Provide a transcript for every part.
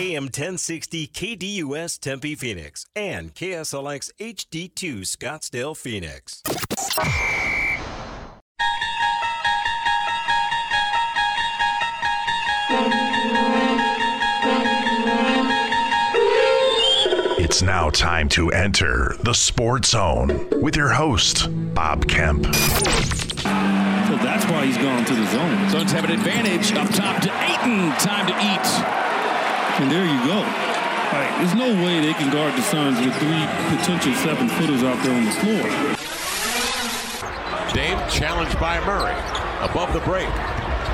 AM 1060 KDUS Tempe Phoenix and KSLX HD2 Scottsdale Phoenix. It's now time to enter the Sports Zone with your host, Bob Kemp. So that's why he's gone to the zone. Suns have an advantage up top to Ayton. Time to eat. And there you go. Like, there's no way they can guard the Suns with three potential seven footers out there on the floor. Dame challenged by Murray. Above the break.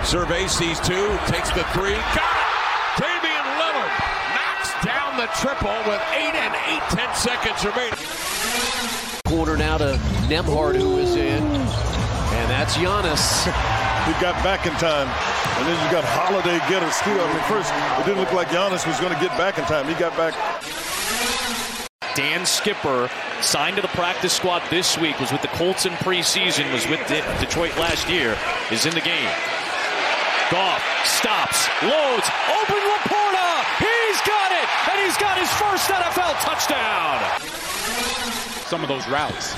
Survey sees two, takes the three. Got it! Damian Lillard knocks down the triple with eight and eight ten seconds remaining. Corner now to Nembhard, who is in. And that's Giannis. He got back in time. And then you got Holiday get a steal. I mean, first, it didn't look like Giannis was going to get back in time. He got back. Dan Skipper signed to the practice squad this week, was with the Colts in preseason, was with De- Detroit last year, is in the game. Goff stops, loads, open Laporta! He's got it! And he's got his first NFL touchdown! Some of those routes.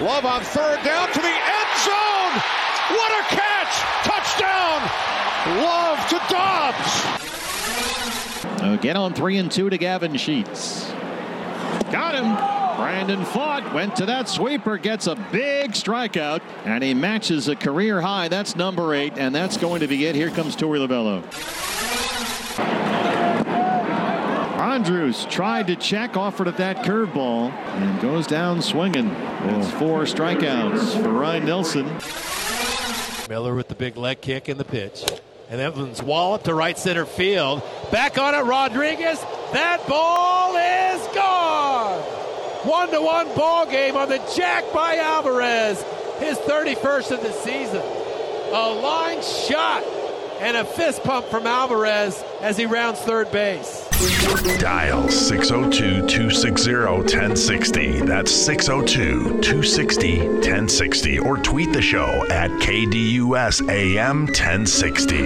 Love on third down to the end zone. What a catch! Touchdown! Love to Doubs. Again on three and two to Gavin Sheets. Got him. Brandon Pfaadt, went to that sweeper, gets a big strikeout, and he matches a career high. That's number eight, and that's going to be it. Here comes Torey Lovullo. Andrews tried to check, offered at that curveball, and goes down swinging. It's four strikeouts for Ryne Nelson. Miller with the big leg kick and the pitch. And Evans wallop to right center field. Back on it, Rodriguez. That ball is gone. One to one ball game on the jack by Alvarez. His 31st of the season. A line shot and a fist pump from Alvarez as he rounds third base. Dial 602 260 1060. That's 602 260 1060. Or tweet the show at KDUS AM 1060.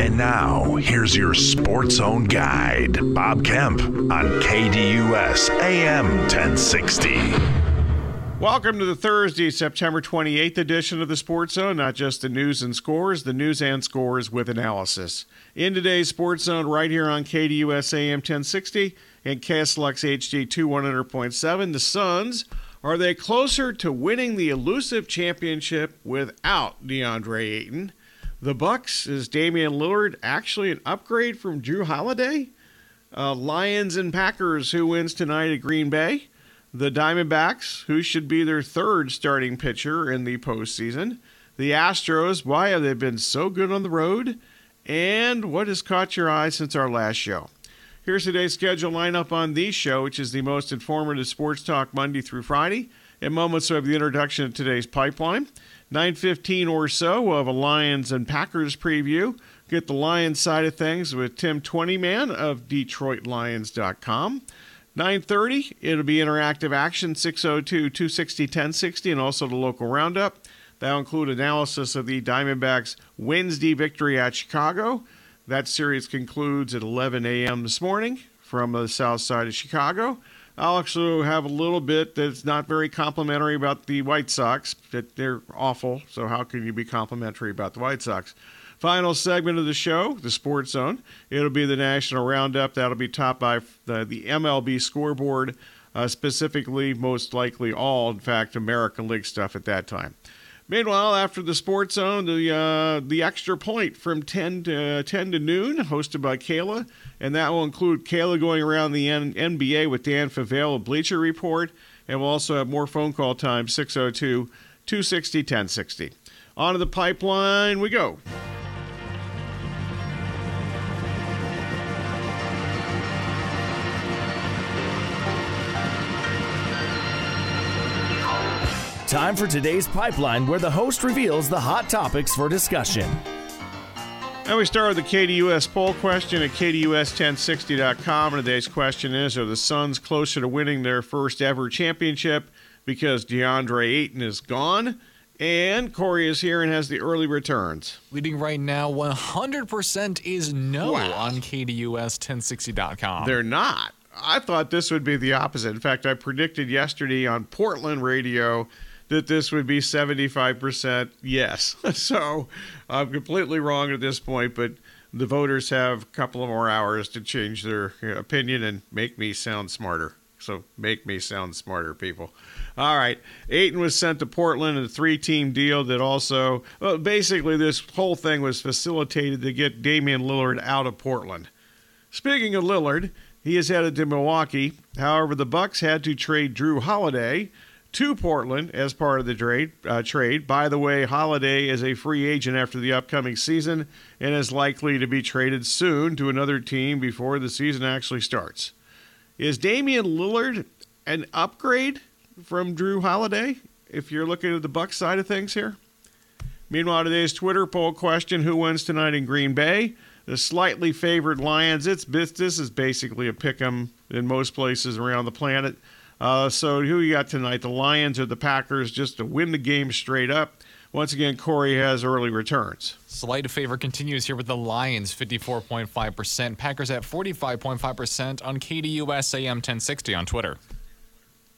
And now, here's your Sports Zone guide, Bob Kemp on KDUS AM 1060. Welcome to the Thursday, September 28th edition of the Sports Zone. Not just the news and scores, the news and scores with analysis. In today's Sports Zone, right here on KDUS AM 1060 and KSLX HD 2100.7, the Suns are they closer to winning the elusive championship without DeAndre Ayton? The Bucks is Damian Lillard actually an upgrade from Jrue Holiday? Uh, Lions and Packers, who wins tonight at Green Bay? The Diamondbacks, who should be their third starting pitcher in the postseason. The Astros, why have they been so good on the road? And what has caught your eye since our last show? Here's today's schedule lineup on the show, which is the most informative sports talk Monday through Friday. In moments, we have the introduction of today's pipeline. 9.15 or so, we'll have a Lions and Packers preview. Get the Lions side of things with Tim Twentyman of DetroitLions.com. 9.30, it'll be interactive action, 602-260-1060, and also the local roundup. That'll include analysis of the Diamondbacks' Wednesday victory at Chicago. That series concludes at 11 a.m. this morning from the south side of Chicago. I'll also have a little bit that's not very complimentary about the White Sox, that they're awful, so how can you be complimentary about the White Sox? Final segment of the show, the Sports Zone. It'll be the National Roundup. That'll be topped by the, the MLB scoreboard, uh, specifically, most likely all, in fact, American League stuff at that time. Meanwhile, after the Sports Zone, the uh, the extra point from 10 to uh, 10 to noon, hosted by Kayla, and that will include Kayla going around the N- NBA with Dan Favale of Bleacher Report, and we'll also have more phone call time 602 260 1060. On to the pipeline we go. Time for today's pipeline, where the host reveals the hot topics for discussion. And we start with the KDUS poll question at KDUS1060.com. And today's question is Are the Suns closer to winning their first ever championship because DeAndre Ayton is gone? And Corey is here and has the early returns. Leading right now, 100% is no wow. on KDUS1060.com. They're not. I thought this would be the opposite. In fact, I predicted yesterday on Portland radio that this would be 75% yes. so I'm completely wrong at this point, but the voters have a couple of more hours to change their opinion and make me sound smarter. So make me sound smarter, people. All right. Ayton was sent to Portland in a three team deal that also, well, basically, this whole thing was facilitated to get Damian Lillard out of Portland. Speaking of Lillard, he is headed to Milwaukee. However, the Bucks had to trade Jrue Holiday to Portland as part of the trade. Uh, trade. By the way, Holiday is a free agent after the upcoming season and is likely to be traded soon to another team before the season actually starts. Is Damian Lillard an upgrade from Jrue Holiday? If you're looking at the Bucks side of things here. Meanwhile, today's Twitter poll question: Who wins tonight in Green Bay? the slightly favored Lions. It's this is basically a pick 'em in most places around the planet. Uh, so who you got tonight? The Lions or the Packers? Just to win the game straight up. Once again, Corey has early returns. Slight favor continues here with the Lions, 54.5%. Packers at 45.5% on KDUS AM 1060 on Twitter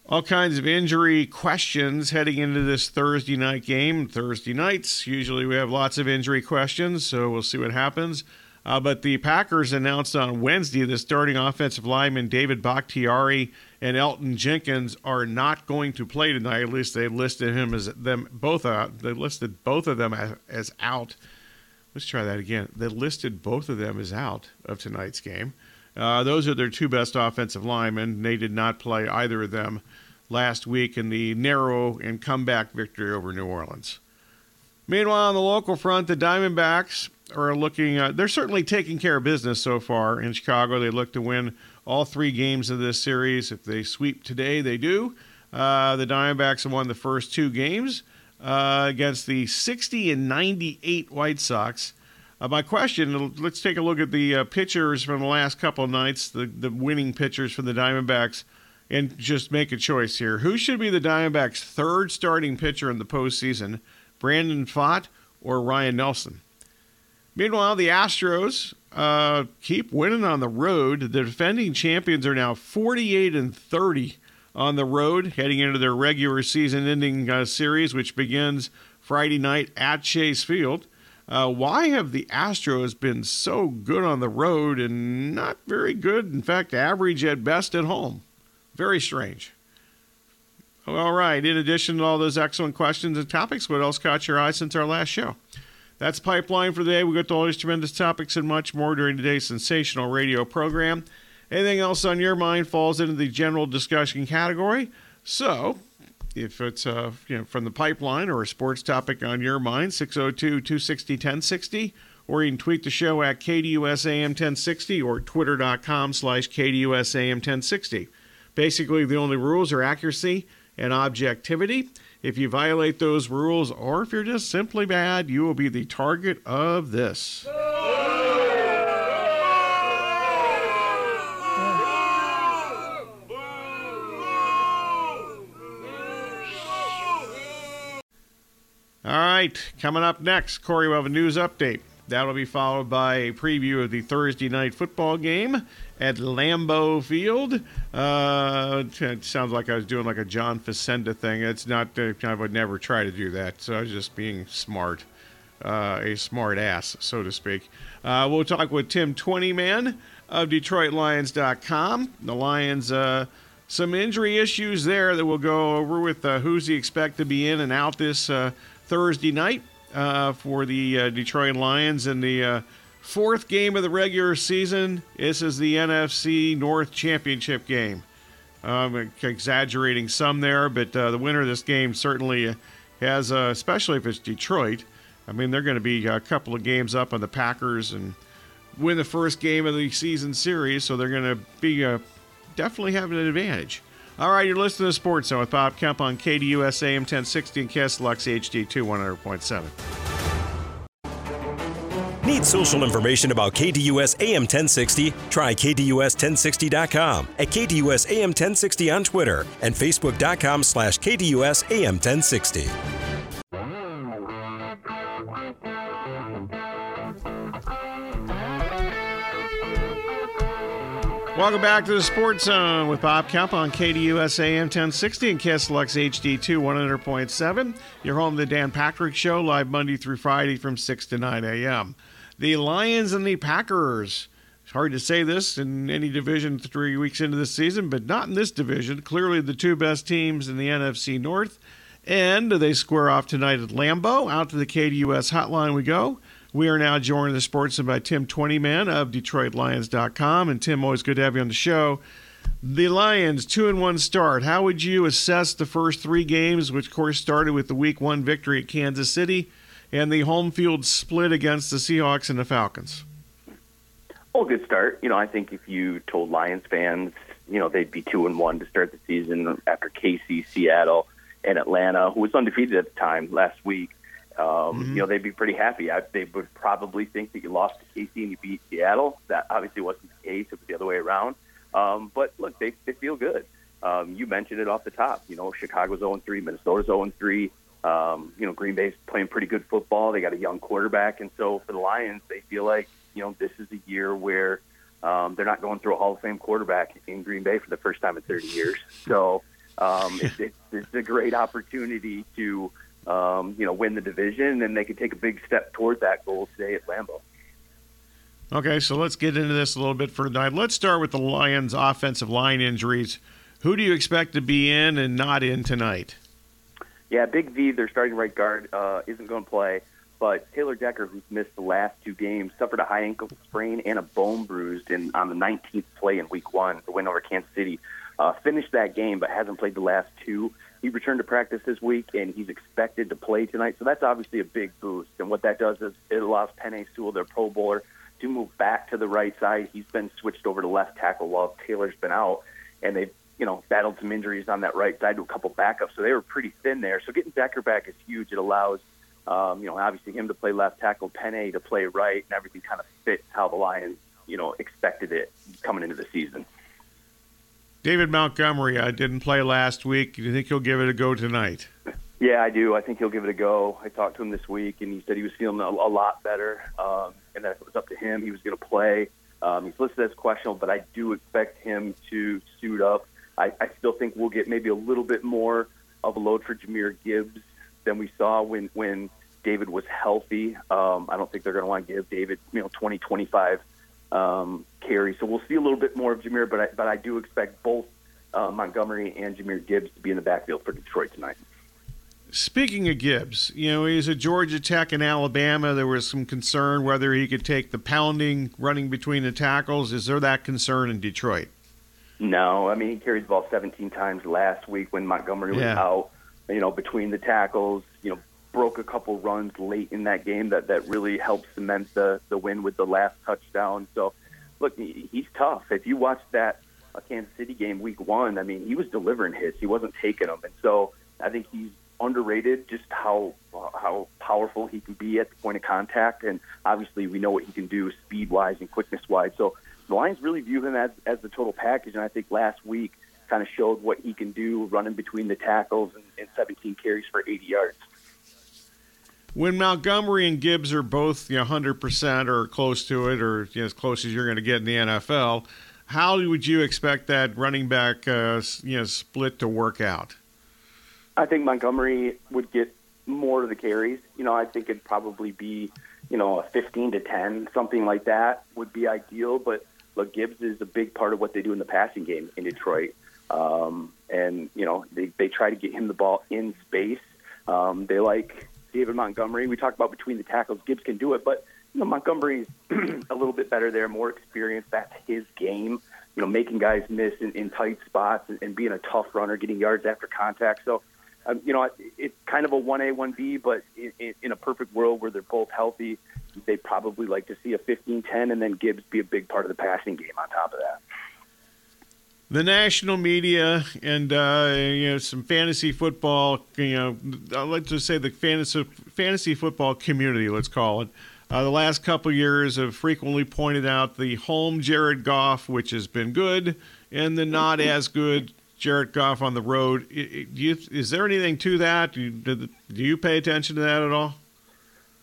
all kinds of injury questions heading into this Thursday night game. Thursday nights, usually we have lots of injury questions, so we'll see what happens. Uh, but the Packers announced on Wednesday the starting offensive lineman David Bakhtiari and Elgton Jenkins are not going to play tonight. At least they listed him as them both out. They listed both of them as, as out. Let's try that again. They listed both of them as out of tonight's game. Uh, those are their two best offensive linemen. They did not play either of them last week in the narrow and comeback victory over New Orleans. Meanwhile, on the local front, the Diamondbacks are looking, uh, they're certainly taking care of business so far in Chicago. They look to win all three games of this series. If they sweep today, they do. Uh, the Diamondbacks have won the first two games uh, against the 60 and 98 White Sox. Uh, my question let's take a look at the uh, pitchers from the last couple of nights, the, the winning pitchers for the Diamondbacks, and just make a choice here. Who should be the Diamondbacks' third starting pitcher in the postseason? Brandon Pfaadt or Ryne Nelson? Meanwhile, the Astros uh, keep winning on the road. The defending champions are now 48 and 30 on the road, heading into their regular season-ending uh, series, which begins Friday night at Chase Field. Uh, why have the Astros been so good on the road and not very good? In fact, average at best at home. Very strange. All right. In addition to all those excellent questions and topics, what else caught your eye since our last show? That's Pipeline for the day. We got all these tremendous topics and much more during today's sensational radio program. Anything else on your mind falls into the general discussion category. So, if it's uh, you know, from the pipeline or a sports topic on your mind, 602 260 1060, or you can tweet the show at KDUSAM 1060 or twitter.com slash KDUSAM 1060. Basically, the only rules are accuracy and objectivity. If you violate those rules, or if you're just simply bad, you will be the target of this. All right, coming up next, Corey will have a news update. That'll be followed by a preview of the Thursday night football game at Lambeau Field. Uh, it sounds like I was doing like a John Facenda thing. It's not. Uh, I would never try to do that. So I was just being smart, uh, a smart ass, so to speak. Uh, we'll talk with Tim Twentyman of DetroitLions.com. The Lions. Uh, some injury issues there that we'll go over with uh, who's he expect to be in and out this Thursday night for the Detroit Lions in the Fourth game of the regular season. This is the NFC North Championship game. I'm exaggerating some there, but uh, the winner of this game certainly has, uh, especially if it's Detroit. I mean, they're going to be a couple of games up on the Packers and win the first game of the season series, so they're going to be uh, definitely having an advantage. All right, you're listening to Sports Zone with Bob Kemp on KDUS AM 1060 and KSLX HD2 100.7. Need social information about KDUS AM 1060? Try KDUS1060.com, at KDUS AM 1060 on Twitter, and Facebook.com slash KDUS AM 1060. Welcome back to the Sports Zone with Bob Kemp on KDUS AM 1060 and KSLX HD2 100.7. You're home to the Dan Patrick Show, live Monday through Friday from 6 to 9 a.m. The Lions and the Packers. It's hard to say this in any division three weeks into the season, but not in this division. Clearly, the two best teams in the NFC North. And they square off tonight at Lambeau. Out to the KDUS hotline we go. We are now joined in the sports by Tim Twentyman of DetroitLions.com. And Tim, always good to have you on the show. The Lions, two and one start. How would you assess the first three games, which of course started with the Week One victory at Kansas City, and the home field split against the Seahawks and the Falcons? Well, good start. You know, I think if you told Lions fans, you know, they'd be two and one to start the season after KC, Seattle, and Atlanta, who was undefeated at the time last week um, mm-hmm. You know, they'd be pretty happy. I, they would probably think that you lost to KC and you beat Seattle. That obviously wasn't the case. It was the other way around. Um, but look, they, they feel good. Um, you mentioned it off the top. You know, Chicago's 0 3, Minnesota's 0 3. Um, you know, Green Bay's playing pretty good football. They got a young quarterback. And so for the Lions, they feel like, you know, this is a year where um, they're not going through a Hall of Fame quarterback in Green Bay for the first time in 30 years. So um, it's, it's, it's a great opportunity to um, you know, win the division, and they could take a big step toward that goal today at Lambeau. Okay, so let's get into this a little bit for tonight. Let's start with the Lions' offensive line injuries. Who do you expect to be in and not in tonight? Yeah, Big V, their starting right guard, uh, isn't going to play. But Taylor Decker, who's missed the last two games, suffered a high ankle sprain and a bone bruised in, on the 19th play in Week One, the win over Kansas City. Uh, finished that game, but hasn't played the last two. He returned to practice this week, and he's expected to play tonight. So that's obviously a big boost. And what that does is it allows Penei Sewell, their Pro Bowler, to move back to the right side. He's been switched over to left tackle while Taylor's been out, and they've you know battled some injuries on that right side to a couple backups. So they were pretty thin there. So getting Decker back is huge. It allows um, you know obviously him to play left tackle, Penei to play right, and everything kind of fits how the Lions you know expected it coming into the season. David Montgomery I didn't play last week. Do you think he'll give it a go tonight? Yeah, I do. I think he'll give it a go. I talked to him this week, and he said he was feeling a, a lot better, um, and that if it was up to him, he was going to play. Um, he's listed as questionable, but I do expect him to suit up. I, I still think we'll get maybe a little bit more of a load for Jahmyr Gibbs than we saw when when David was healthy. Um, I don't think they're going to want to give David, you know, 20, 25 um, carry. So we'll see a little bit more of Jahmyr, but I, but I do expect both uh, Montgomery and Jahmyr Gibbs to be in the backfield for Detroit tonight. Speaking of Gibbs, you know, he's at Georgia Tech and Alabama. There was some concern whether he could take the pounding running between the tackles. Is there that concern in Detroit? No. I mean, he carried the ball 17 times last week when Montgomery was yeah. out, you know, between the tackles, broke a couple runs late in that game that, that really helped cement the, the win with the last touchdown. So, look, he's tough. If you watch that Kansas City game week one, I mean, he was delivering hits. He wasn't taking them. And so I think he's underrated just how how powerful he can be at the point of contact. And obviously, we know what he can do speed wise and quickness wise. So the Lions really view him as, as the total package. And I think last week kind of showed what he can do running between the tackles and, and 17 carries for 80 yards when Montgomery and Gibbs are both you know, 100% or close to it, or you know, as close as you're going to get in the NFL, how would you expect that running back uh, you know, split to work out? I think Montgomery would get more of the carries. You know, I think it'd probably be, you know, a 15 to 10, something like that would be ideal. But look, Gibbs is a big part of what they do in the passing game in Detroit. Um, and, you know, they, they try to get him the ball in space. Um, they like David Montgomery. We talked about between the tackles, Gibbs can do it, but you know Montgomery's a little bit better there, more experienced. That's his game. You know, making guys miss in, in tight spots and, and being a tough runner, getting yards after contact. So, um, you know, it's kind of a one A one B, but in, in, in a perfect world where they're both healthy, they probably like to see a 15-10 and then Gibbs be a big part of the passing game on top of that the national media and uh, you know some fantasy football. You know, I'd like to say the fantasy fantasy football community. Let's call it. Uh, the last couple years have frequently pointed out the home Jared Goff, which has been good, and the not as good Jared Goff on the road. Is there anything to that? Do you, do you pay attention to that at all?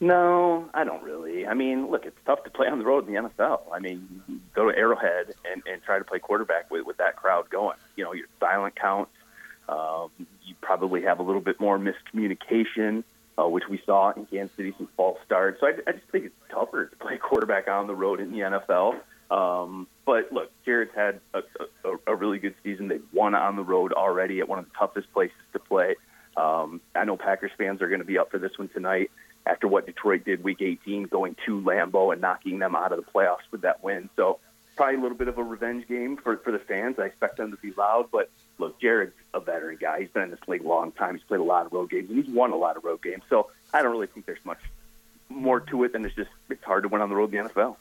No, I don't really. I mean, look, it's tough to play on the road in the NFL. I mean, go to Arrowhead and, and try to play quarterback with, with that crowd going. You know, your silent counts. Um, you probably have a little bit more miscommunication, uh, which we saw in Kansas City, some false starts. So I, I just think it's tougher to play quarterback on the road in the NFL. Um, but look, Jared's had a, a, a really good season. They've won on the road already at one of the toughest places to play. Um, I know Packers fans are going to be up for this one tonight after what Detroit did Week 18, going to Lambeau and knocking them out of the playoffs with that win. So probably a little bit of a revenge game for for the fans. I expect them to be loud, but look, Jared's a veteran guy. He's been in this league a long time. He's played a lot of road games and he's won a lot of road games. So I don't really think there's much more to it than it's just it's hard to win on the road in the NFL.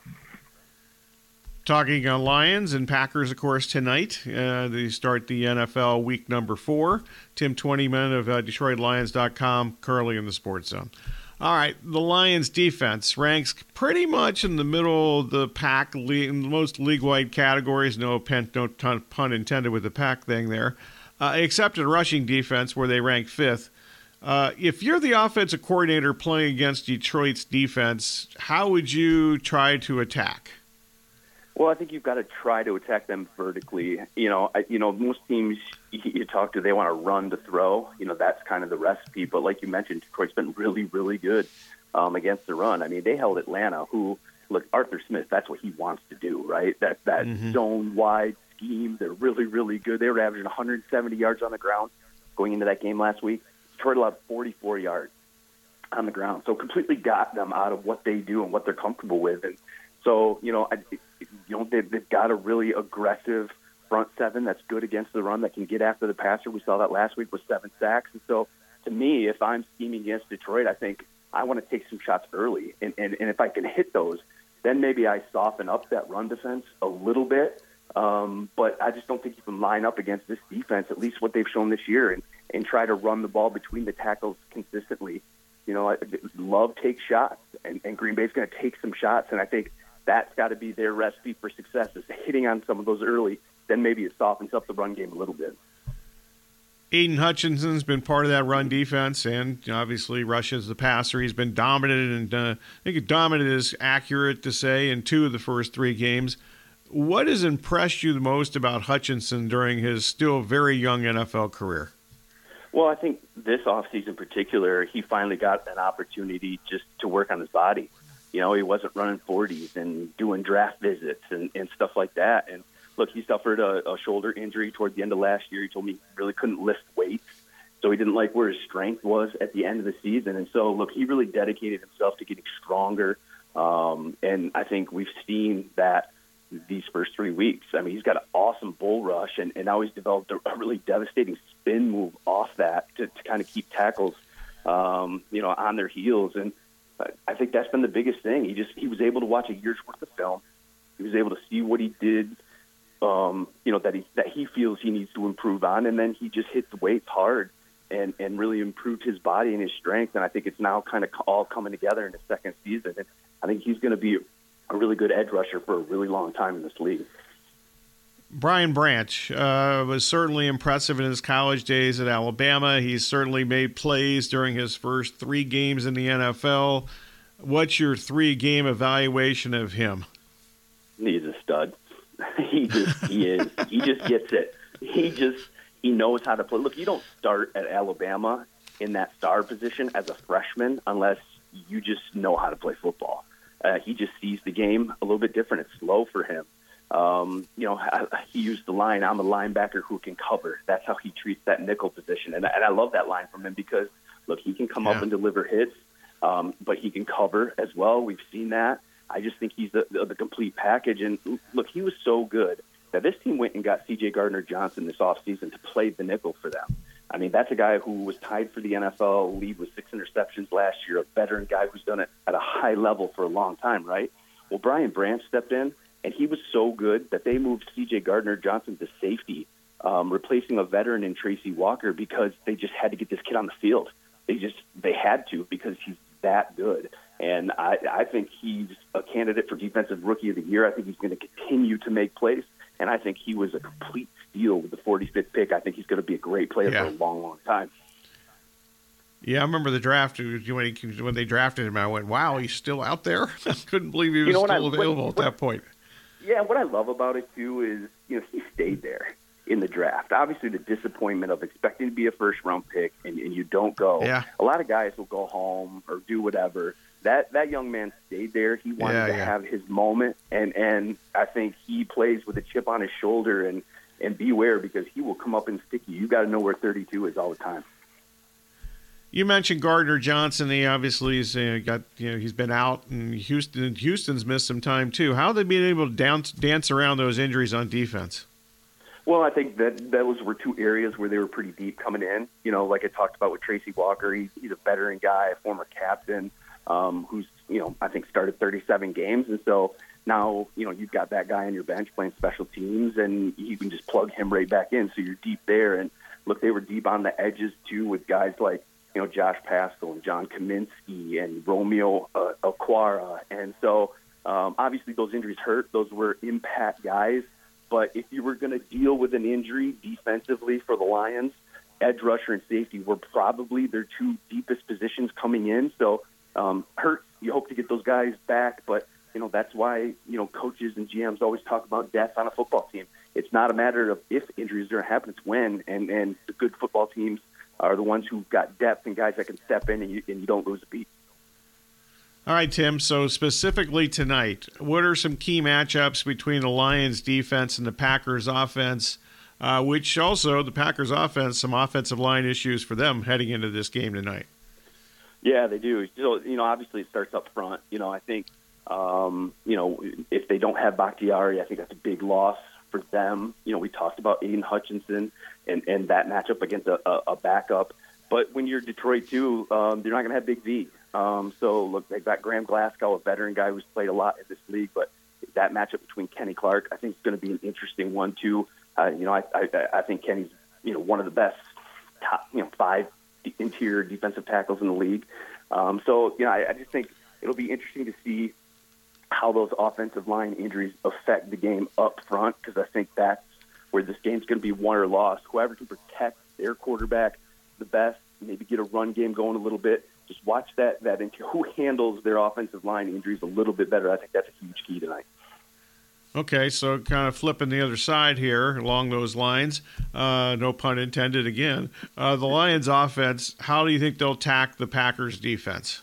Talking on Lions and Packers, of course, tonight. Uh, they start the NFL week number four. Tim Twentyman of uh, DetroitLions.com, currently in the Sports Zone. All right, the Lions defense ranks pretty much in the middle of the pack, in most league-wide categories. No, pen, no pun intended with the pack thing there, uh, except in rushing defense where they rank fifth. Uh, if you're the offensive coordinator playing against Detroit's defense, how would you try to attack? Well, I think you've got to try to attack them vertically. You know, I, you know, most teams you talk to, they want to run to throw. You know, that's kind of the recipe. But like you mentioned, Detroit's been really, really good um, against the run. I mean, they held Atlanta, who look Arthur Smith. That's what he wants to do, right? That that mm-hmm. zone wide scheme. They're really, really good. They were averaging 170 yards on the ground going into that game last week. Detroit allowed 44 yards on the ground, so completely got them out of what they do and what they're comfortable with. And so, you know, I, you know, they've, they've got a really aggressive front seven that's good against the run that can get after the passer. We saw that last week with seven sacks. And so, to me, if I'm scheming against Detroit, I think I want to take some shots early. And, and, and if I can hit those, then maybe I soften up that run defense a little bit. Um, but I just don't think you can line up against this defense, at least what they've shown this year, and, and try to run the ball between the tackles consistently. You know, I love take shots, and, and Green Bay's going to take some shots, and I think that's got to be their recipe for success is hitting on some of those early. Then maybe it softens up the run game a little bit. Aidan Hutchinson's been part of that run defense, and obviously rushes the passer. He's been dominant, and uh, I think dominant is accurate to say in two of the first three games. What has impressed you the most about Hutchinson during his still very young NFL career? Well, I think this offseason in particular, he finally got an opportunity just to work on his body. You know, he wasn't running 40s and doing draft visits and, and stuff like that. And look, he suffered a, a shoulder injury toward the end of last year. He told me he really couldn't lift weights. So he didn't like where his strength was at the end of the season. And so, look, he really dedicated himself to getting stronger. Um, and I think we've seen that these first three weeks. I mean, he's got an awesome bull rush, and, and now he's developed a, really devastating spin move off that to, to kind of keep tackles, um, you know, on their heels. And I think that's been the biggest thing. He just he was able to watch a year's worth of film. He was able to see what he did, um, you know, that he that he feels he needs to improve on, and then he just hit the weights hard and and really improved his body and his strength. And I think it's now kind of all coming together in the second season. And I think he's going to be a really good edge rusher for a really long time in this league. Brian Branch uh, was certainly impressive in his college days at Alabama. He's certainly made plays during his first three games in the NFL. What's your three game evaluation of him? He's a stud. he just he is. He just gets it. He just he knows how to play. Look, you don't start at Alabama in that star position as a freshman unless you just know how to play football. Uh, he just sees the game a little bit different. It's slow for him. Um, you know, he used the line, I'm a linebacker who can cover. That's how he treats that nickel position. And, and I love that line from him because, look, he can come yeah. up and deliver hits, um, but he can cover as well. We've seen that. I just think he's the, the, the complete package. And look, he was so good that this team went and got C.J. Gardner Johnson this offseason to play the nickel for them. I mean, that's a guy who was tied for the NFL lead with six interceptions last year, a veteran guy who's done it at a high level for a long time, right? Well, Brian Branch stepped in and he was so good that they moved C.J. Gardner Johnson to safety, um, replacing a veteran in Tracy Walker because they just had to get this kid on the field. They just they had to because he's that good, and I, I think he's a candidate for defensive rookie of the year. I think he's going to continue to make plays, and I think he was a complete steal with the 45th pick. I think he's going to be a great player yeah. for a long, long time. Yeah, I remember the draft when, he, when they drafted him. I went, "Wow, he's still out there." I couldn't believe he was You know still I- available what- at that point. Yeah, what I love about it too is you know he stayed there in the draft. Obviously, the disappointment of expecting to be a first round pick and, and you don't go. Yeah. A lot of guys will go home or do whatever. That that young man stayed there. He wanted Yeah, to yeah. have his moment, and and I think he plays with a chip on his shoulder and and beware because he will come up and stick you. You got to know where 32 is all the time. You mentioned Gardner Johnson. He obviously has uh, got you know he's been out, and Houston Houston's missed some time too. How have they been able to dance dance around those injuries on defense? Well, I think that those were two areas where they were pretty deep coming in. You know, like I talked about with Tracy Walker, he, he's a veteran guy, a former captain, um, who's you know I think started 37 games, and so now you know you've got that guy on your bench playing special teams, and you can just plug him right back in. So you're deep there, and look, they were deep on the edges too with guys like you know Josh Paschal and John Cominsky and Romeo uh, Okwara, and so um, obviously those injuries hurt. Those were impact guys. But if you were going to deal with an injury defensively for the Lions, edge rusher and safety were probably their two deepest positions coming in. So um, hurt. You hope to get those guys back, but you know that's why you know coaches and GMs always talk about depth on a football team. It's not a matter of if injuries are going to happen; it's when. And and the good football teams are the ones who've got depth and guys that can step in and you, and you don't lose a beat. All right, Tim. So specifically tonight, what are some key matchups between the Lions defense and the Packers offense? Uh, which also the Packers offense, some offensive line issues for them heading into this game tonight. Yeah, they do. So, you know, obviously it starts up front. You know, I think, um, you know, if they don't have Bakhtiari, I think that's a big loss for them. You know, we talked about Aidan Hutchinson and, and that matchup against a, a, a backup. But when you're Detroit, too, um, they're not going to have Big V. Um, so, look, they've got Graham Glasgow, a veteran guy who's played a lot in this league. But that matchup between Kenny Clark, I think, is going to be an interesting one, too. Uh, you know, I, I, I think Kenny's, you know, one of the best top, you know, five interior defensive tackles in the league. Um, so, you know, I, I just think it'll be interesting to see how those offensive line injuries affect the game up front because I think that's where this game's going to be won or lost. Whoever can protect their quarterback the best, maybe get a run game going a little bit. Just watch that that into who handles their offensive line injuries a little bit better. I think that's a huge key tonight. Okay, so kind of flipping the other side here along those lines, uh, no pun intended again. Uh, the Lions offense, how do you think they'll attack the Packers defense?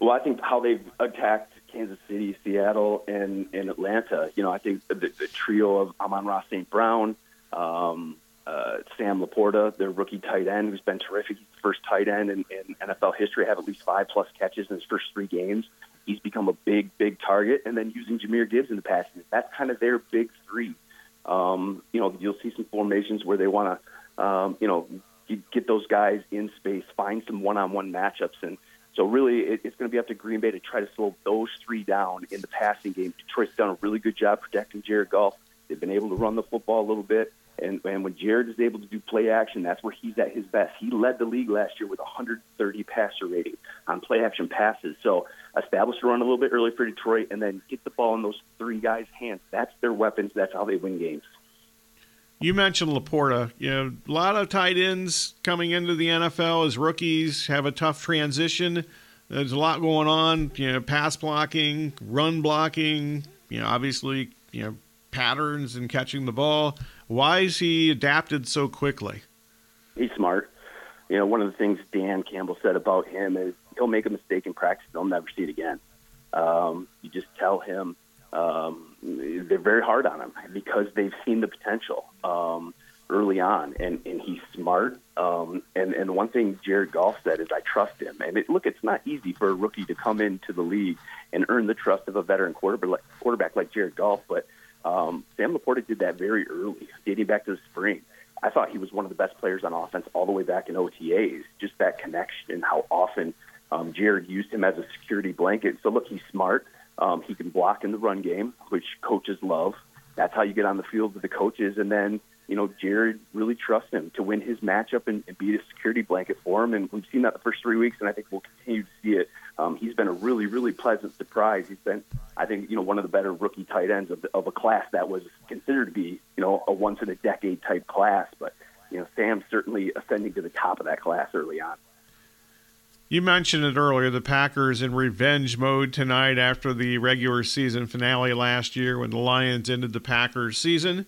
Well, I think how they've attacked Kansas City, Seattle, and, and Atlanta. You know, I think the, the trio of Amon-Ra St. Brown, um, uh, Sam Laporta, their rookie tight end, who's been terrific. First tight end in, in NFL history have at least five plus catches in his first three games. He's become a big, big target. And then using Jahmyr Gibbs in the passing, that's kind of their big three. Um, you know, you'll see some formations where they want to, um, you know, get, those guys in space, find some one-on-one matchups, and so really, it, it's going to be up to Green Bay to try to slow those three down in the passing game. Detroit's done a really good job protecting Jared Goff. They've been able to run the football a little bit, and, and when Jared is able to do play action, that's where he's at his best. He led the league last year with 130 passer rating on play action passes. So establish the run a little bit early for Detroit, and then get the ball in those three guys' hands. That's their weapons. That's how they win games. You mentioned Laporta. You know, a lot of tight ends coming into the NFL as rookies have a tough transition. There's a lot going on. You know, pass blocking, run blocking. You know, obviously, you know, patterns and catching the ball. Why is he adapted so quickly? He's smart. You know, one of the things Dan Campbell said about him is he'll make a mistake in practice, they'll never see it again. Um, you just tell him um, they're very hard on him because they've seen the potential um, early on, and, and he's smart. Um, and and one thing Jared Goff said is, "I trust him." And it, look, it's not easy for a rookie to come into the league and earn the trust of a veteran quarterback like, quarterback like Jared Goff, but um, Sam Laporta did that very early, dating back to the spring. I thought he was one of the best players on offense all the way back in OTAs. Just that connection, and how often um, Jared used him as a security blanket. So look, he's smart. Um, he can block in the run game, which coaches love. That's how you get on the field with the coaches. And then, you know, Jared really trusts him to win his matchup and, and be a security blanket for him. And we've seen that the first three weeks, and I think we'll continue to see it. Um, he's been a really, really pleasant surprise. He's been, I think, you know, one of the better rookie tight ends of, the, of a class that was considered to be, you know, a once in a decade type class. But, you know, Sam's certainly ascending to the top of that class early on. You mentioned it earlier. The Packers in revenge mode tonight after the regular season finale last year when the Lions ended the Packers season,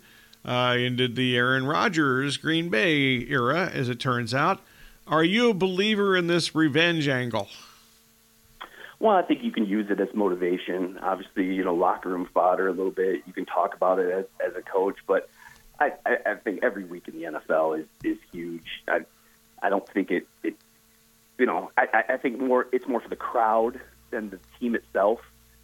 uh, ended the Aaron Rodgers Green Bay era, as it turns out. Are you a believer in this revenge angle? Well, I think you can use it as motivation. Obviously, you know, locker room fodder a little bit. You can talk about it as, as a coach, but I, I, I think every week in the NFL is, is huge. I, I don't think it, it you know, I, I think more it's more for the crowd than the team itself.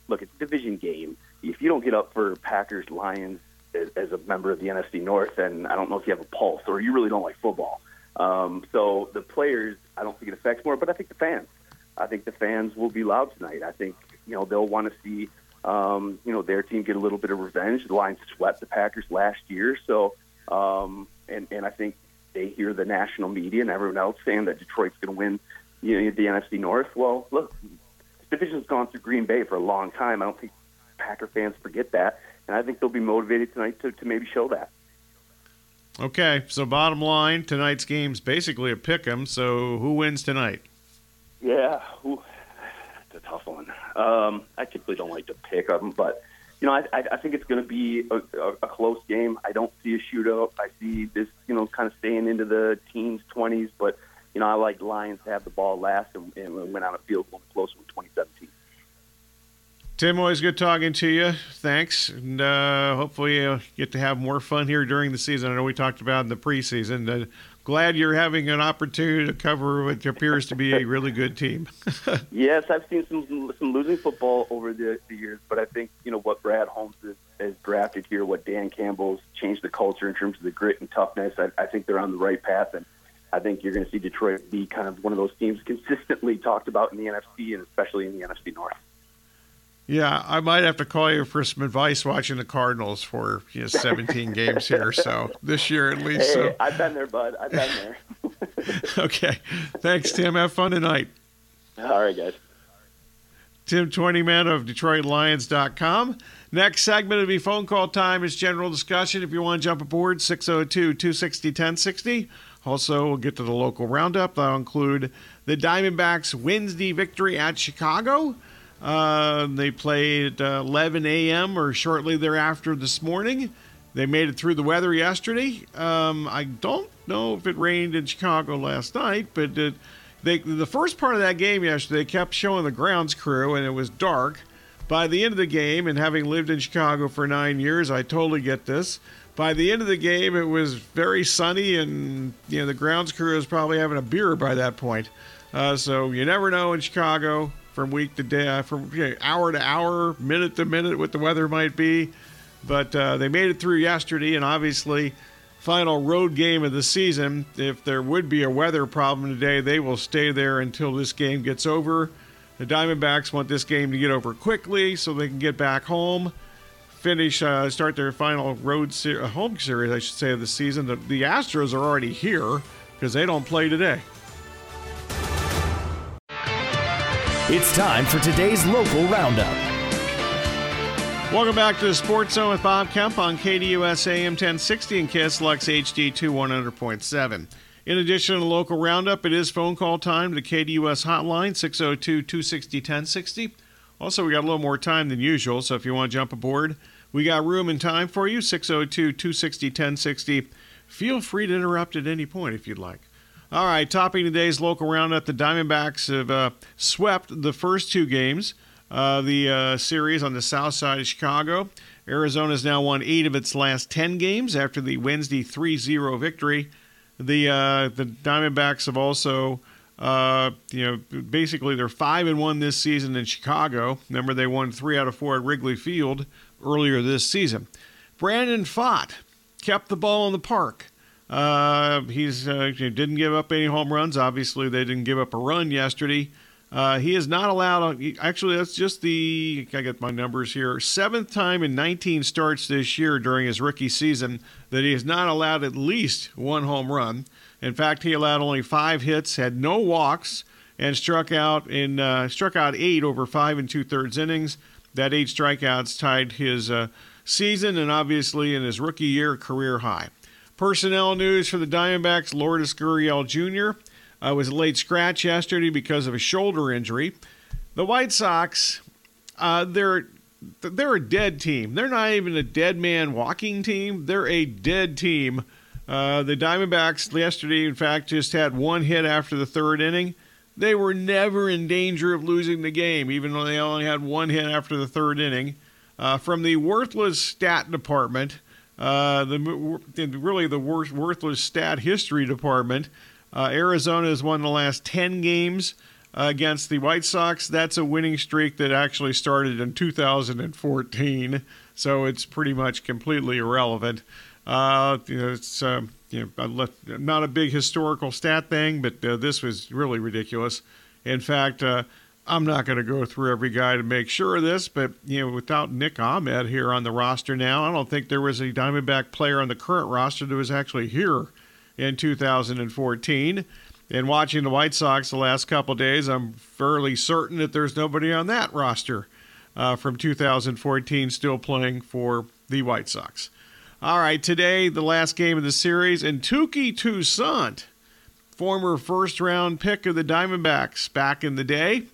Look, it's a division game. If you don't get up for Packers Lions as, a member of the NFC North, then I don't know if you have a pulse or you really don't like football. Um, so the players, I don't think it affects more, but I think the fans. I think the fans will be loud tonight. I think you know they'll want to see um, you know their team get a little bit of revenge. The Lions swept the Packers last year, so um, and and I think they hear the national media and everyone else saying that Detroit's going to win you know, the NFC North. Well, look, the division's gone through Green Bay for a long time. I don't think Packer fans forget that, and I think they'll be motivated tonight to, to maybe show that. Okay, so bottom line, tonight's game's basically a pick 'em. So who wins tonight? Yeah, ooh, that's a tough one. Um, I typically don't like to pick 'em, but you know, I, I, I think it's going to be a, a, a close game. I don't see a shootout. I see this, you know, kind of staying into the teens, twenties, but you know, I like Lions to have the ball last and, and went on a field goal close in 2017. Tim, always good talking to you. Thanks, and uh, hopefully you get to have more fun here during the season. I know we talked about in the preseason. Uh, glad you're having an opportunity to cover what appears to be a really good team. yes, I've seen some some losing football over the, the years, but I think you know what Brad Holmes has, has drafted here, what Dan Campbell's changed the culture in terms of the grit and toughness. I, I think they're on the right path, and I think you're going to see Detroit be kind of one of those teams consistently talked about in the NFC and especially in the NFC North. Yeah, I might have to call you for some advice watching the Cardinals for you know, 17 games here, so this year at least. Hey, so. I've been there, bud. I've been there. okay, thanks, Tim. Have fun tonight. All right, guys. Tim Twentyman of DetroitLions.com. Next segment will be phone call time. It's general discussion. If you want to jump aboard, 602 260 1060. Also, we'll get to the local roundup. That'll include the Diamondbacks' Wednesday victory at Chicago. Uh, they played uh, 11 a.m. or shortly thereafter this morning. They made it through the weather yesterday. Um, I don't know if it rained in Chicago last night, but it, they, the first part of that game yesterday kept showing the grounds crew, and it was dark. By the end of the game, and having lived in Chicago for nine years, I totally get this by the end of the game, it was very sunny, and you know the grounds crew was probably having a beer by that point. Uh, so you never know in Chicago from week to day, uh, from you know, hour to hour, minute to minute, what the weather might be. But uh, they made it through yesterday, and obviously, final road game of the season. If there would be a weather problem today, they will stay there until this game gets over. The Diamondbacks want this game to get over quickly so they can get back home finish, uh, start their final road ser- uh, home series, I should say, of the season. The, the Astros are already here because they don't play today. It's time for today's local roundup. Welcome back to the Sports Zone with Bob Kemp on KDUS AM 1060 and KSLX HD 2100.7. In addition to the local roundup, it is phone call time to KDUS hotline 602 260 1060. Also, we got a little more time than usual, so if you want to jump aboard, we got room and time for you 602 260 1060. Feel free to interrupt at any point if you'd like. All right, topping today's local roundup, the Diamondbacks have uh, swept the first two games of the uh, series on the south side of Chicago. Arizona has now won eight of its last 10 games after the Wednesday 3 0 victory. The, uh, the Diamondbacks have also, uh, you know, basically they're 5 and 1 this season in Chicago. Remember, they won three out of four at Wrigley Field earlier this season. Brandon Pfaadt kept the ball in the park. Uh, he's uh, didn't give up any home runs. Obviously, they didn't give up a run yesterday. Uh, he is not allowed. Actually, that's just the. I get my numbers here. Seventh time in 19 starts this year during his rookie season that he is not allowed at least one home run. In fact, he allowed only five hits, had no walks, and struck out in uh, struck out eight over five and two thirds innings. That eight strikeouts tied his uh, season and obviously in his rookie year career high. Personnel news for the Diamondbacks Lourdes Gurriel Jr. uh, was a late scratch yesterday because of a shoulder injury. The White Sox, uh, they're they're a dead team. They're not even a dead man walking team. They're a dead team. Uh, the Diamondbacks yesterday, in fact, just had one hit after the third inning. They were never in danger of losing the game, even though they only had one hit after the third inning. Uh, from the worthless stat department, uh, the really the worst worthless stat history department. Uh, Arizona has won the last ten games uh, against the White Sox. That's a winning streak that actually started in 2014, so it's pretty much completely irrelevant. Uh, you know, it's uh, you know, not a big historical stat thing, but this was really ridiculous. In fact, I'm not going to go through every guy to make sure of this, but you know, without Nick Ahmed here on the roster now, I don't think there was a Diamondback player on the current roster that was actually here in 2014. And watching the White Sox the last couple days, I'm fairly certain that there's nobody on that roster uh, from 2014 still playing for the White Sox. All right, today the last game of the series, and Touki Toussaint, former first round pick of the Diamondbacks back in the day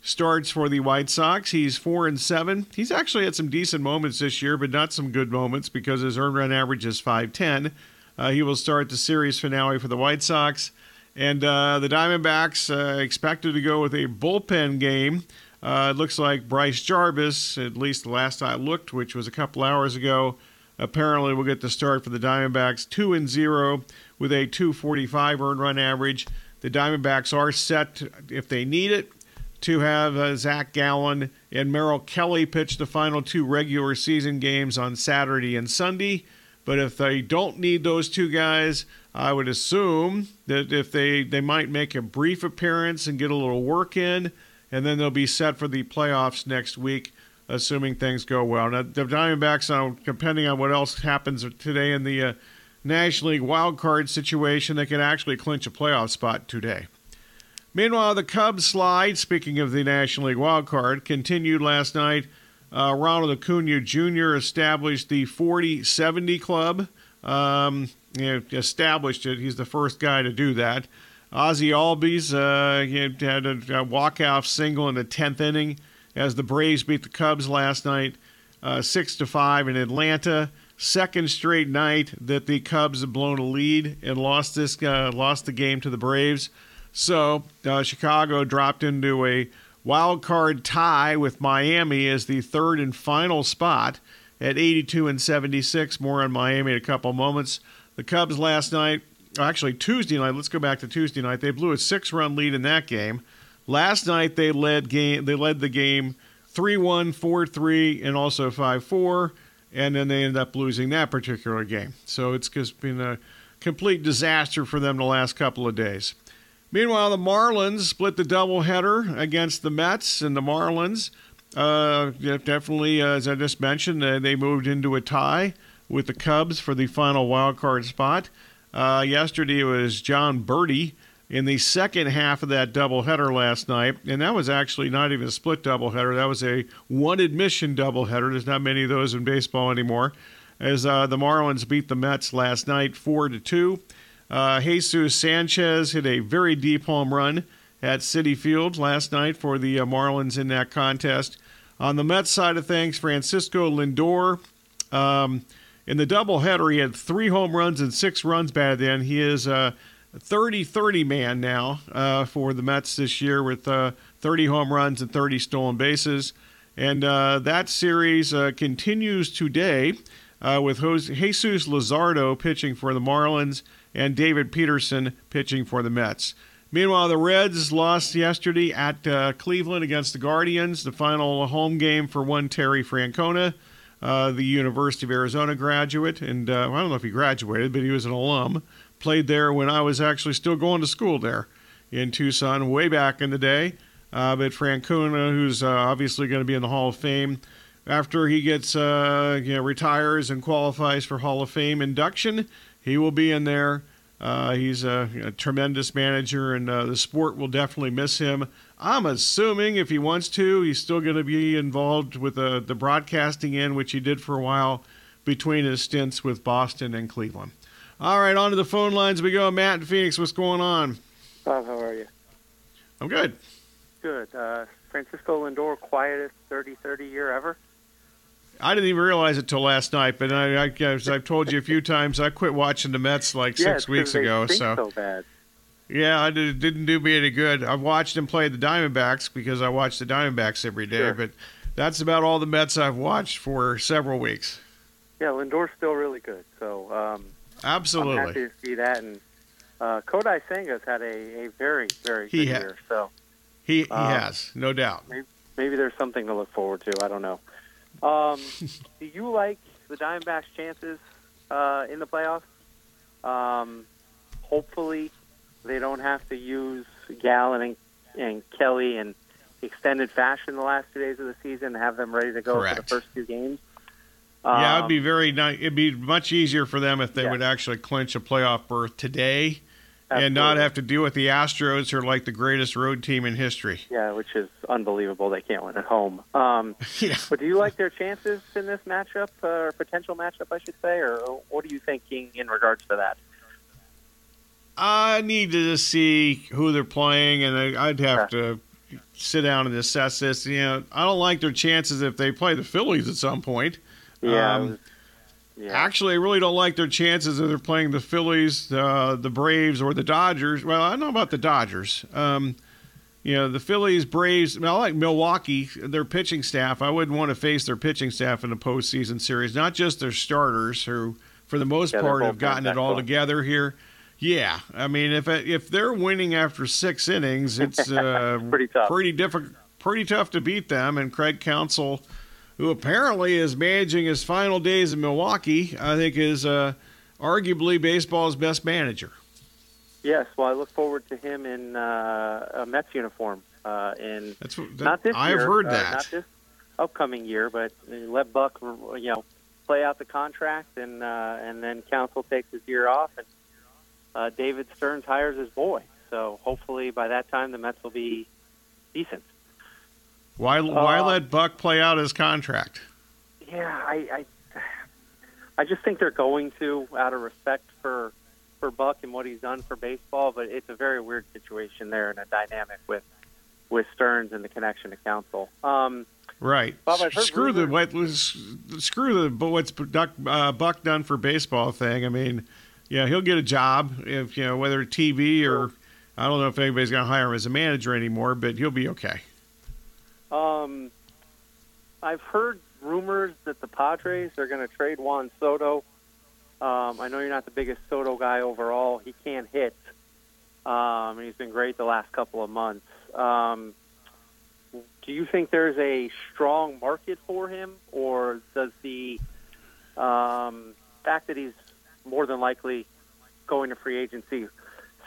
starts for the White Sox. He's four and seven. He's actually had some decent moments this year, but not some good moments because his earned run average is 510. Uh, he will start the series finale for the White Sox. And uh, the Diamondbacks uh, expected to go with a bullpen game. Uh, it looks like Bryce Jarvis, at least the last I looked, which was a couple hours ago, apparently will get the start for the Diamondbacks. 2 and 0 with a 245 earned run average. The Diamondbacks are set if they need it to have uh, Zach Gallen and Merrill Kelly pitch the final two regular season games on Saturday and Sunday. But if they don't need those two guys, I would assume that if they, they might make a brief appearance and get a little work in, and then they'll be set for the playoffs next week, assuming things go well. Now, the Diamondbacks, depending on what else happens today in the uh, National League wild card situation, they can actually clinch a playoff spot today. Meanwhile, the Cubs slide, speaking of the National League wild card, continued last night. Uh, Ronald Acuna Jr. established the 40 70 club. Um, you know, established it. He's the first guy to do that. Ozzie Albies uh, had a, a walk-off single in the 10th inning as the Braves beat the Cubs last night, uh, six to five in Atlanta. Second straight night that the Cubs have blown a lead and lost this uh, lost the game to the Braves. So uh, Chicago dropped into a wild card tie with Miami as the third and final spot at 82 and 76. More on Miami in a couple moments. The Cubs last night, actually Tuesday night. Let's go back to Tuesday night. They blew a six-run lead in that game. Last night they led game. They led the game 3-1, 4-3, and also 5-4, and then they ended up losing that particular game. So it's just been a complete disaster for them the last couple of days. Meanwhile, the Marlins split the doubleheader against the Mets, and the Marlins uh, definitely, uh, as I just mentioned, uh, they moved into a tie with the Cubs for the final wild card spot. Uh, yesterday it was Jon Berti in the second half of that doubleheader last night, and that was actually not even a split doubleheader. That was a one admission doubleheader. There's not many of those in baseball anymore. As uh, the Marlins beat the Mets last night, four to two. Uh, Jesus Sanchez hit a very deep home run at Citi Field last night for the uh, Marlins in that contest. On the Mets side of things, Francisco Lindor, um, in the doubleheader, he had three home runs and six runs batted in. He is a 30 30 man now uh, for the Mets this year with uh, 30 home runs and 30 stolen bases. And uh, that series uh, continues today with Jesus Luzardo pitching for the Marlins and David Peterson pitching for the Mets. Meanwhile, the Reds lost yesterday at uh, Cleveland against the Guardians, the final home game for one Terry Francona, uh, the University of Arizona graduate. And uh, I don't know if he graduated, but he was an alum. Played there when I was actually still going to school there in Tucson way back in the day. Uh, but Francona, who's uh, obviously going to be in the Hall of Fame, after he gets uh, you know, retires and qualifies for Hall of Fame induction, he will be in there. Uh, he's a, a, tremendous manager, and uh, the sport will definitely miss him. I'm assuming if he wants to, he's still going to be involved with the, the broadcasting end, which he did for a while between his stints with Boston and Cleveland. All right, on to the phone lines we go. Matt and Phoenix, what's going on? Bob, how are you? I'm good. Good. Uh, Francisco Lindor, quietest 30-30 year ever. I didn't even realize it till last night, but I, I, as I've told you a few times, I quit watching the Mets like yeah, six weeks ago. So, so bad. yeah, I did, didn't do me any good. I've watched them play the Diamondbacks because I watch the Diamondbacks every day, Sure. but that's about all the Mets I've watched for several weeks. Yeah, Lindor's still really good. So um, Absolutely. I'm happy to see that. And uh, Kodai Senga's had a, a very, very He good ha- year. So He he Um, has, no doubt. maybe, maybe there's something to look forward to. I don't know. Um, do you like the Diamondbacks' chances uh, in the playoffs? Um, hopefully, they don't have to use Gallen and, and Kelly in extended fashion the last two days of the season and have them ready to go for the first two games. yeah, it'd Um, be very nice. It'd be much easier for them if they Yeah. would actually clinch a playoff berth today, and not have to deal with the Astros, who are like the greatest road team in history. Yeah, which is unbelievable. They can't win at home. Um, yeah. But do you like their chances in this matchup, uh, or potential matchup, I should say, or what are you thinking in regards to that? I need to just see who they're playing, and I'd have to sit down and assess this. You know, I don't like their chances if they play the Phillies at some point. Yeah, Um, Actually, I really don't like their chances if they're playing the Phillies, uh, the Braves, or the Dodgers. Well, I don't know about the Dodgers. Um, you know, the Phillies, Braves. I like Milwaukee, their pitching staff. I wouldn't want to face their pitching staff in a postseason series, not just their starters, who, for the most Yeah, part, have gotten it all together here. Yeah, I mean, if if they're winning after six innings, it's uh, Pretty tough. pretty difficult, pretty tough to beat them. And Craig Counsell, who apparently is managing his final days in Milwaukee, I think is uh, arguably baseball's best manager. Yes, well, I look forward to him in uh, a Mets uniform. Uh, in That's what, that, not this I've year, heard uh, that. not this upcoming year, but let Buck, you know, play out the contract, and uh, and then Counsell takes his year off, and uh, David Stearns hires his boy. So hopefully by that time the Mets will be decent. Why why Uh, let Buck play out his contract? Yeah, I, I, I just think they're going to out of respect for for Buck and what he's done for baseball. But it's a very weird situation there and a dynamic with with Stearns and the connection to Counsell. Um, Right. Bob, screw the what was screw the but what's Buck, uh, Buck done for baseball thing. I mean, yeah, he'll get a job if you know whether TV or I don't know if anybody's going to hire him as a manager anymore, but he'll be okay. Um, I've heard rumors that the Padres are going to trade Juan Soto. Um, I know you're not the biggest Soto guy overall. He can't hit. Um, and he's been great the last couple of months. Um, do you think there's a strong market for him, or does the um, fact that he's more than likely going to free agency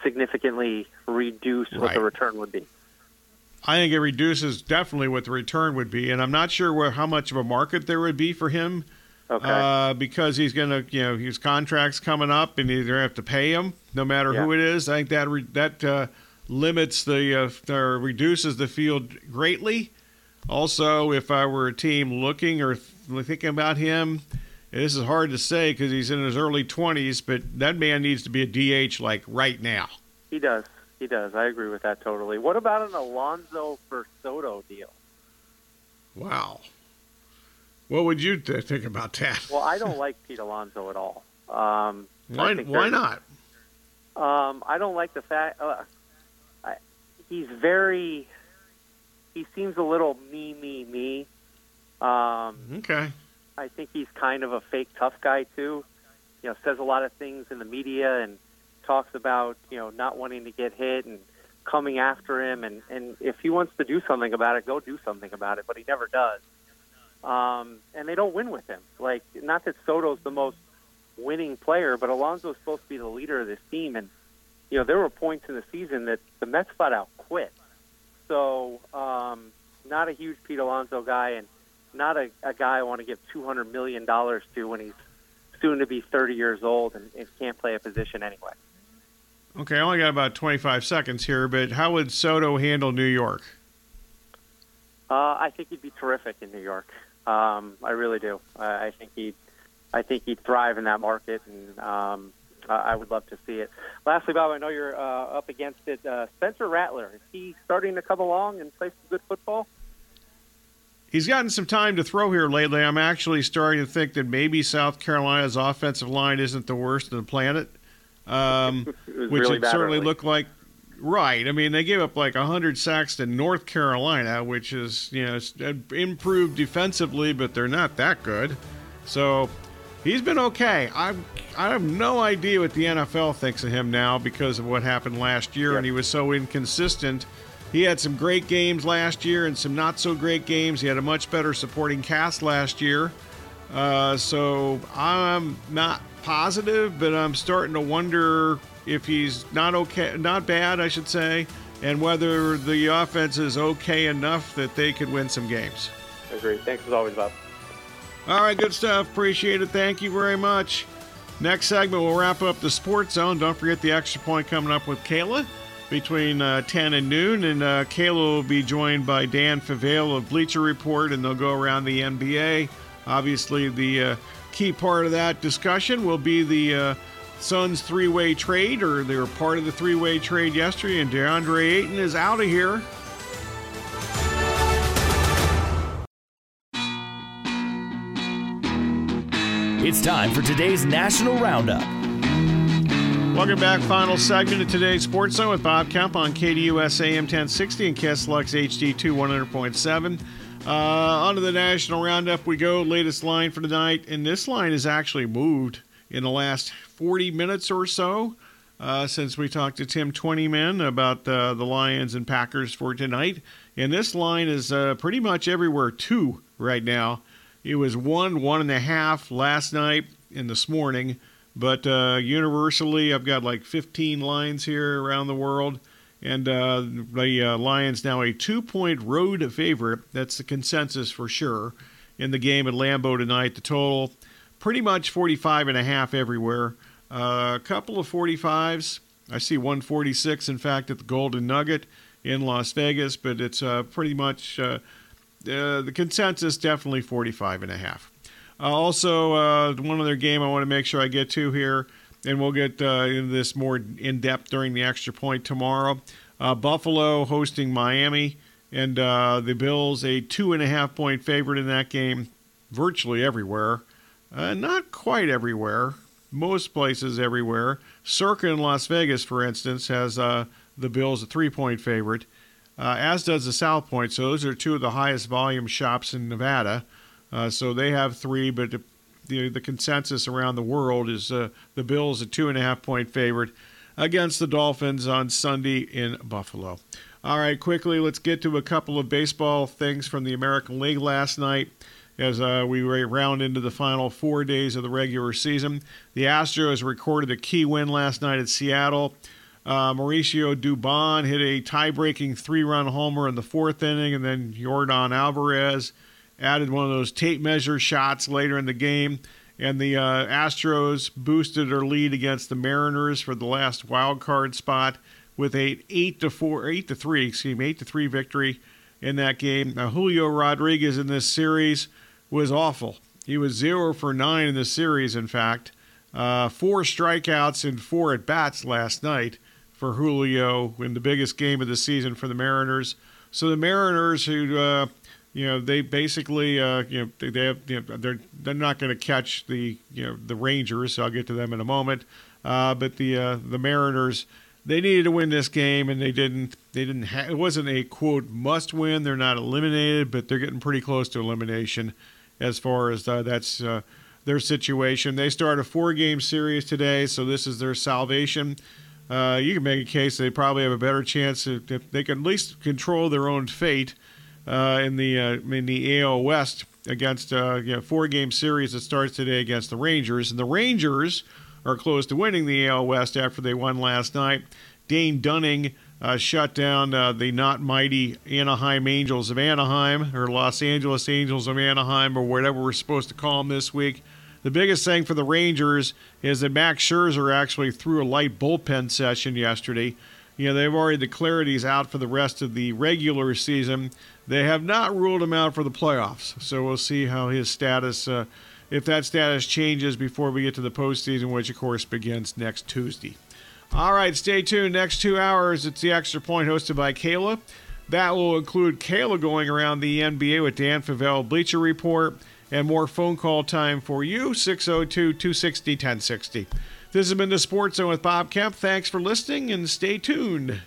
significantly reduce what the return would be? I think it reduces definitely what the return would be, and I'm not sure where, how much of a market there would be for him. Okay. Uh, because he's going to, you know, his contract's coming up, and you're going to have to pay him no matter who it is. I think that re- that uh, limits the uh, or reduces the field greatly. Also, if I were a team looking or th- thinking about him, this is hard to say because he's in his early 20s, but that man needs to be a DH like right now. He does. He does. I agree with that totally. What about an Alonso for Soto deal? Wow. What would you th- think about that? Well, I don't like Pete Alonso at all. Um, Why, why not? Um, I don't like the fact uh, I, he's very. He seems a little me, me, me. Um, Okay. I think he's kind of a fake tough guy too. You know, says a lot of things in the media and talks about you know not wanting to get hit and coming after him. And and if he wants to do something about it, go do something about it. But he never does. Um, and they don't win with him. Like not that Soto's the most winning player, but Alonso's supposed to be the leader of this team. And you know there were points in the season that the Mets flat out quit. So um, not a huge Pete Alonso guy, and not a, a guy I want to give two hundred million dollars to when he's soon to be thirty years old and, and can't play a position anyway. Okay, I only got about 25 seconds here, but how would Soto handle New York? Uh, I think he'd be terrific in New York. Um, I really do. I, I think he'd, I think he'd thrive in that market and um, uh, I would love to see it. Lastly, Bob, I know you're uh, up against it. Uh, Spencer Rattler is he starting to come along and play some good football? He's gotten some time to throw here lately. I'm actually starting to think that maybe South Carolina's offensive line isn't the worst on the planet, um, it which really it certainly early. looked like. Right. I mean, they gave up like 100 sacks to North Carolina, which is, you know, improved defensively, but they're not that good. So he's been okay. I I have no idea what the NFL thinks of him now because of what happened last year, and he was so inconsistent. He had some great games last year and some not so great games. He had a much better supporting cast last year. Uh, so I'm not positive, but I'm starting to wonder if he's not okay, not bad, I should say, and whether the offense is okay enough that they could win some games. Agreed. Thanks as always, Bob. All right, good stuff. Appreciate it. Thank you very much. Next segment, we'll wrap up the sports zone. Don't forget the extra point coming up with Kayla between uh, 10 and noon. And uh, Kayla will be joined by Dan Favale of Bleacher Report, and they'll go around the NBA. Obviously, the uh, key part of that discussion will be the uh, Suns three way trade, or they were part of the three way trade yesterday, and DeAndre Ayton is out of here. It's time for today's National Roundup. Welcome back. Final segment of today's Sports Zone with Bob Kemp on KDUS AM 1060 and KSLX HD2 100.7. Uh, on to the National Roundup we go. Latest line for tonight. And this line has actually moved in the last 40 minutes or so uh, since we talked to Tim Twentyman about uh, the Lions and Packers for tonight. And this line is uh, pretty much everywhere, two right now. It was one, one and a half last night and this morning. But uh, universally, I've got like 15 lines here around the world. And uh, the uh, Lions now a two point road favorite. That's the consensus for sure in the game at Lambeau tonight. The total pretty much 45 and a half everywhere. Uh, a couple of 45s. I see 146, in fact, at the Golden Nugget in Las Vegas, but it's uh, pretty much uh, uh, the consensus definitely 45 and a half. Also, one other game I want to make sure I get to here, and we'll get uh, into this more in depth during the extra point tomorrow. Uh, Buffalo hosting Miami, and uh, the Bills a two and a half point favorite in that game, virtually everywhere. Uh, not quite everywhere, most places everywhere. Circa in Las Vegas, for instance, has the Bills a three point favorite. Uh, as does the South Point. So those are two of the highest volume shops in Nevada. Uh, so they have three, but the, the, consensus around the world is uh, the Bills a two and a half point favorite against the Dolphins on Sunday in Buffalo. All right, quickly, let's get to a couple of baseball things from the American League last night as uh, we round into the final four days of the regular season. The Astros recorded a key win last night at Seattle. Uh, Mauricio Dubon hit a tie-breaking three-run homer in the fourth inning, and then Yordan Alvarez added one of those tape measure shots later in the game. And the uh, Astros boosted their lead against the Mariners for the last wild card spot with a eight to four, eight to three, excuse me, eight to three victory in that game. Now, Julio Rodriguez in this series was awful. He was zero for nine in the series. In fact, uh, four strikeouts and four at bats last night for Julio in the biggest game of the season for the Mariners. So the Mariners, who uh, you know, they basically uh, you know they, they have you know, they're they're not going to catch the you know the Rangers. So I'll get to them in a moment. Uh, but the uh, the Mariners they needed to win this game and they didn't. They didn't. Ha- it wasn't a quote must win. They're not eliminated, but they're getting pretty close to elimination as far as uh, that's uh, their situation. They start a four game series today, so this is their salvation. Uh, you can make a case they probably have a better chance if, if they can at least control their own fate uh, in the uh, in the AL West against uh, you know, four game series that starts today against the Rangers. And the Rangers are close to winning the AL West after they won last night. Dane Dunning uh, shut down uh, the not mighty Anaheim Angels of Anaheim or Los Angeles Angels of Anaheim or whatever we're supposed to call them this week. The biggest thing for the Rangers is that Max Scherzer actually threw a light bullpen session yesterday. You know, they've already declared he's out for the rest of the regular season. They have not ruled him out for the playoffs, so we'll see how his status uh, if that status changes before we get to the postseason, which of course begins next Tuesday. All right, stay tuned. Next two hours, it's the Extra Point hosted by Kayla. That will include Kayla going around the NBA with Dan Favale, Bleacher Report, and more phone call time for you, 602 260 1060. This has been the Sports Zone with Bob Kemp. Thanks for listening and stay tuned.